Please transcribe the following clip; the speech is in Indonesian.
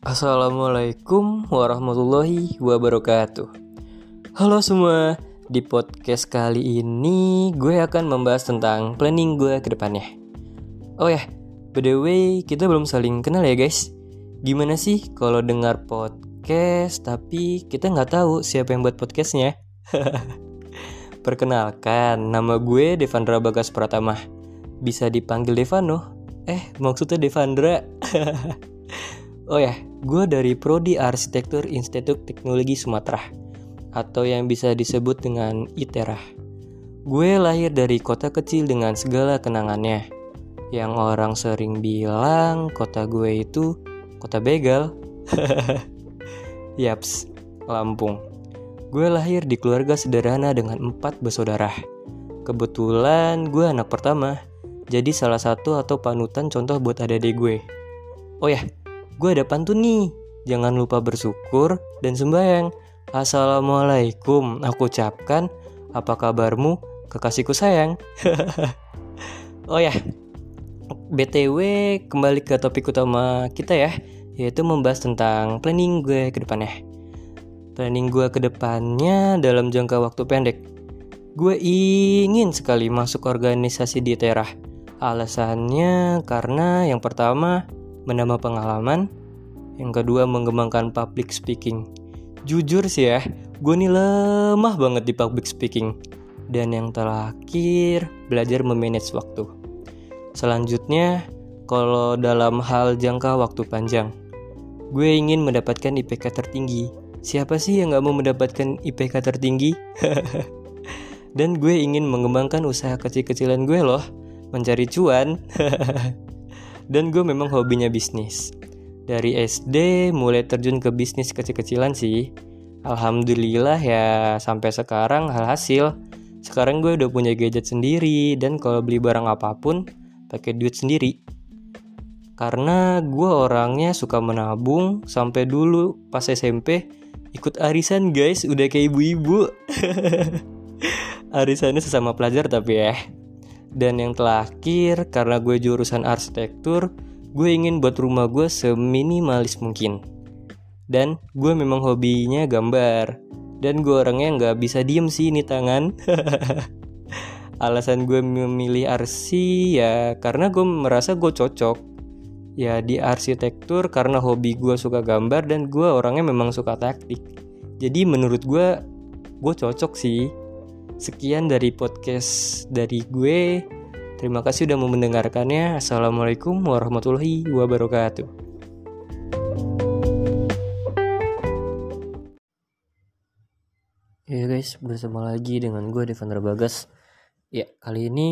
Assalamualaikum warahmatullahi wabarakatuh. Halo semua Di podcast kali ini Gue akan membahas tentang planning gue ke depannya. Oh ya By the way kita belum saling kenal ya guys. Gimana sih kalau dengar podcast Tapi kita nggak tahu siapa yang buat podcastnya? Perkenalkan Nama gue Devandra Bagas Pratama. Bisa dipanggil Devano? Eh maksudnya Devandra Oh ya, gue dari Prodi Arsitektur Institut Teknologi Sumatera atau yang bisa disebut dengan ITERA. Gue lahir dari kota kecil dengan segala kenangannya. Yang orang sering bilang kota gue itu kota begal. Yaps, Lampung. Gue lahir di keluarga sederhana dengan empat bersaudara. Kebetulan gue anak pertama, jadi salah satu atau panutan contoh buat adik-adik gue. Oh ya, gue ada pantun nih. Jangan lupa bersyukur dan sembahyang. Assalamualaikum, aku ucapkan. Apa kabarmu, kekasihku sayang? oh ya, BTW kembali ke topik utama kita ya, yaitu membahas tentang planning gue ke depannya. Planning gue ke depannya dalam jangka waktu pendek. Gue ingin sekali masuk organisasi di Terah. Alasannya karena yang pertama menambah pengalaman, yang kedua mengembangkan public speaking. Jujur sih ya, gue nih lemah banget di public speaking. Dan yang terakhir, belajar memanage waktu. Selanjutnya, kalau dalam hal jangka waktu panjang, gue ingin mendapatkan IPK tertinggi. Siapa sih yang gak mau mendapatkan IPK tertinggi? Dan gue ingin mengembangkan usaha kecil-kecilan gue loh, mencari cuan. Dan gue memang hobinya bisnis. Dari SD mulai terjun ke bisnis kecil-kecilan sih. Alhamdulillah ya sampai sekarang hal hasil. Sekarang gue udah punya gadget sendiri dan kalau beli barang apa pun pakai duit sendiri. Karena gue orangnya suka menabung sampai dulu pas SMP ikut arisan guys udah kayak ibu-ibu. Arisannya sesama pelajar tapi ya. Dan yang terakhir, karena gue jurusan arsitektur, gue ingin buat rumah gue seminimalis mungkin. Dan gue memang hobinya gambar. Dan gue orangnya nggak bisa diem sih ini tangan. Alasan gue memilih arsi ya karena gue merasa gue cocok. Ya di arsitektur karena hobi gue suka gambar dan gue orangnya memang suka taktik. Jadi menurut gue, gue cocok sih Sekian dari podcast dari gue. Terima kasih sudah mendengarkannya. Assalamualaikum warahmatullahi wabarakatuh. Ya guys, bersama lagi dengan gue Devandra Bagas. Ya, kali ini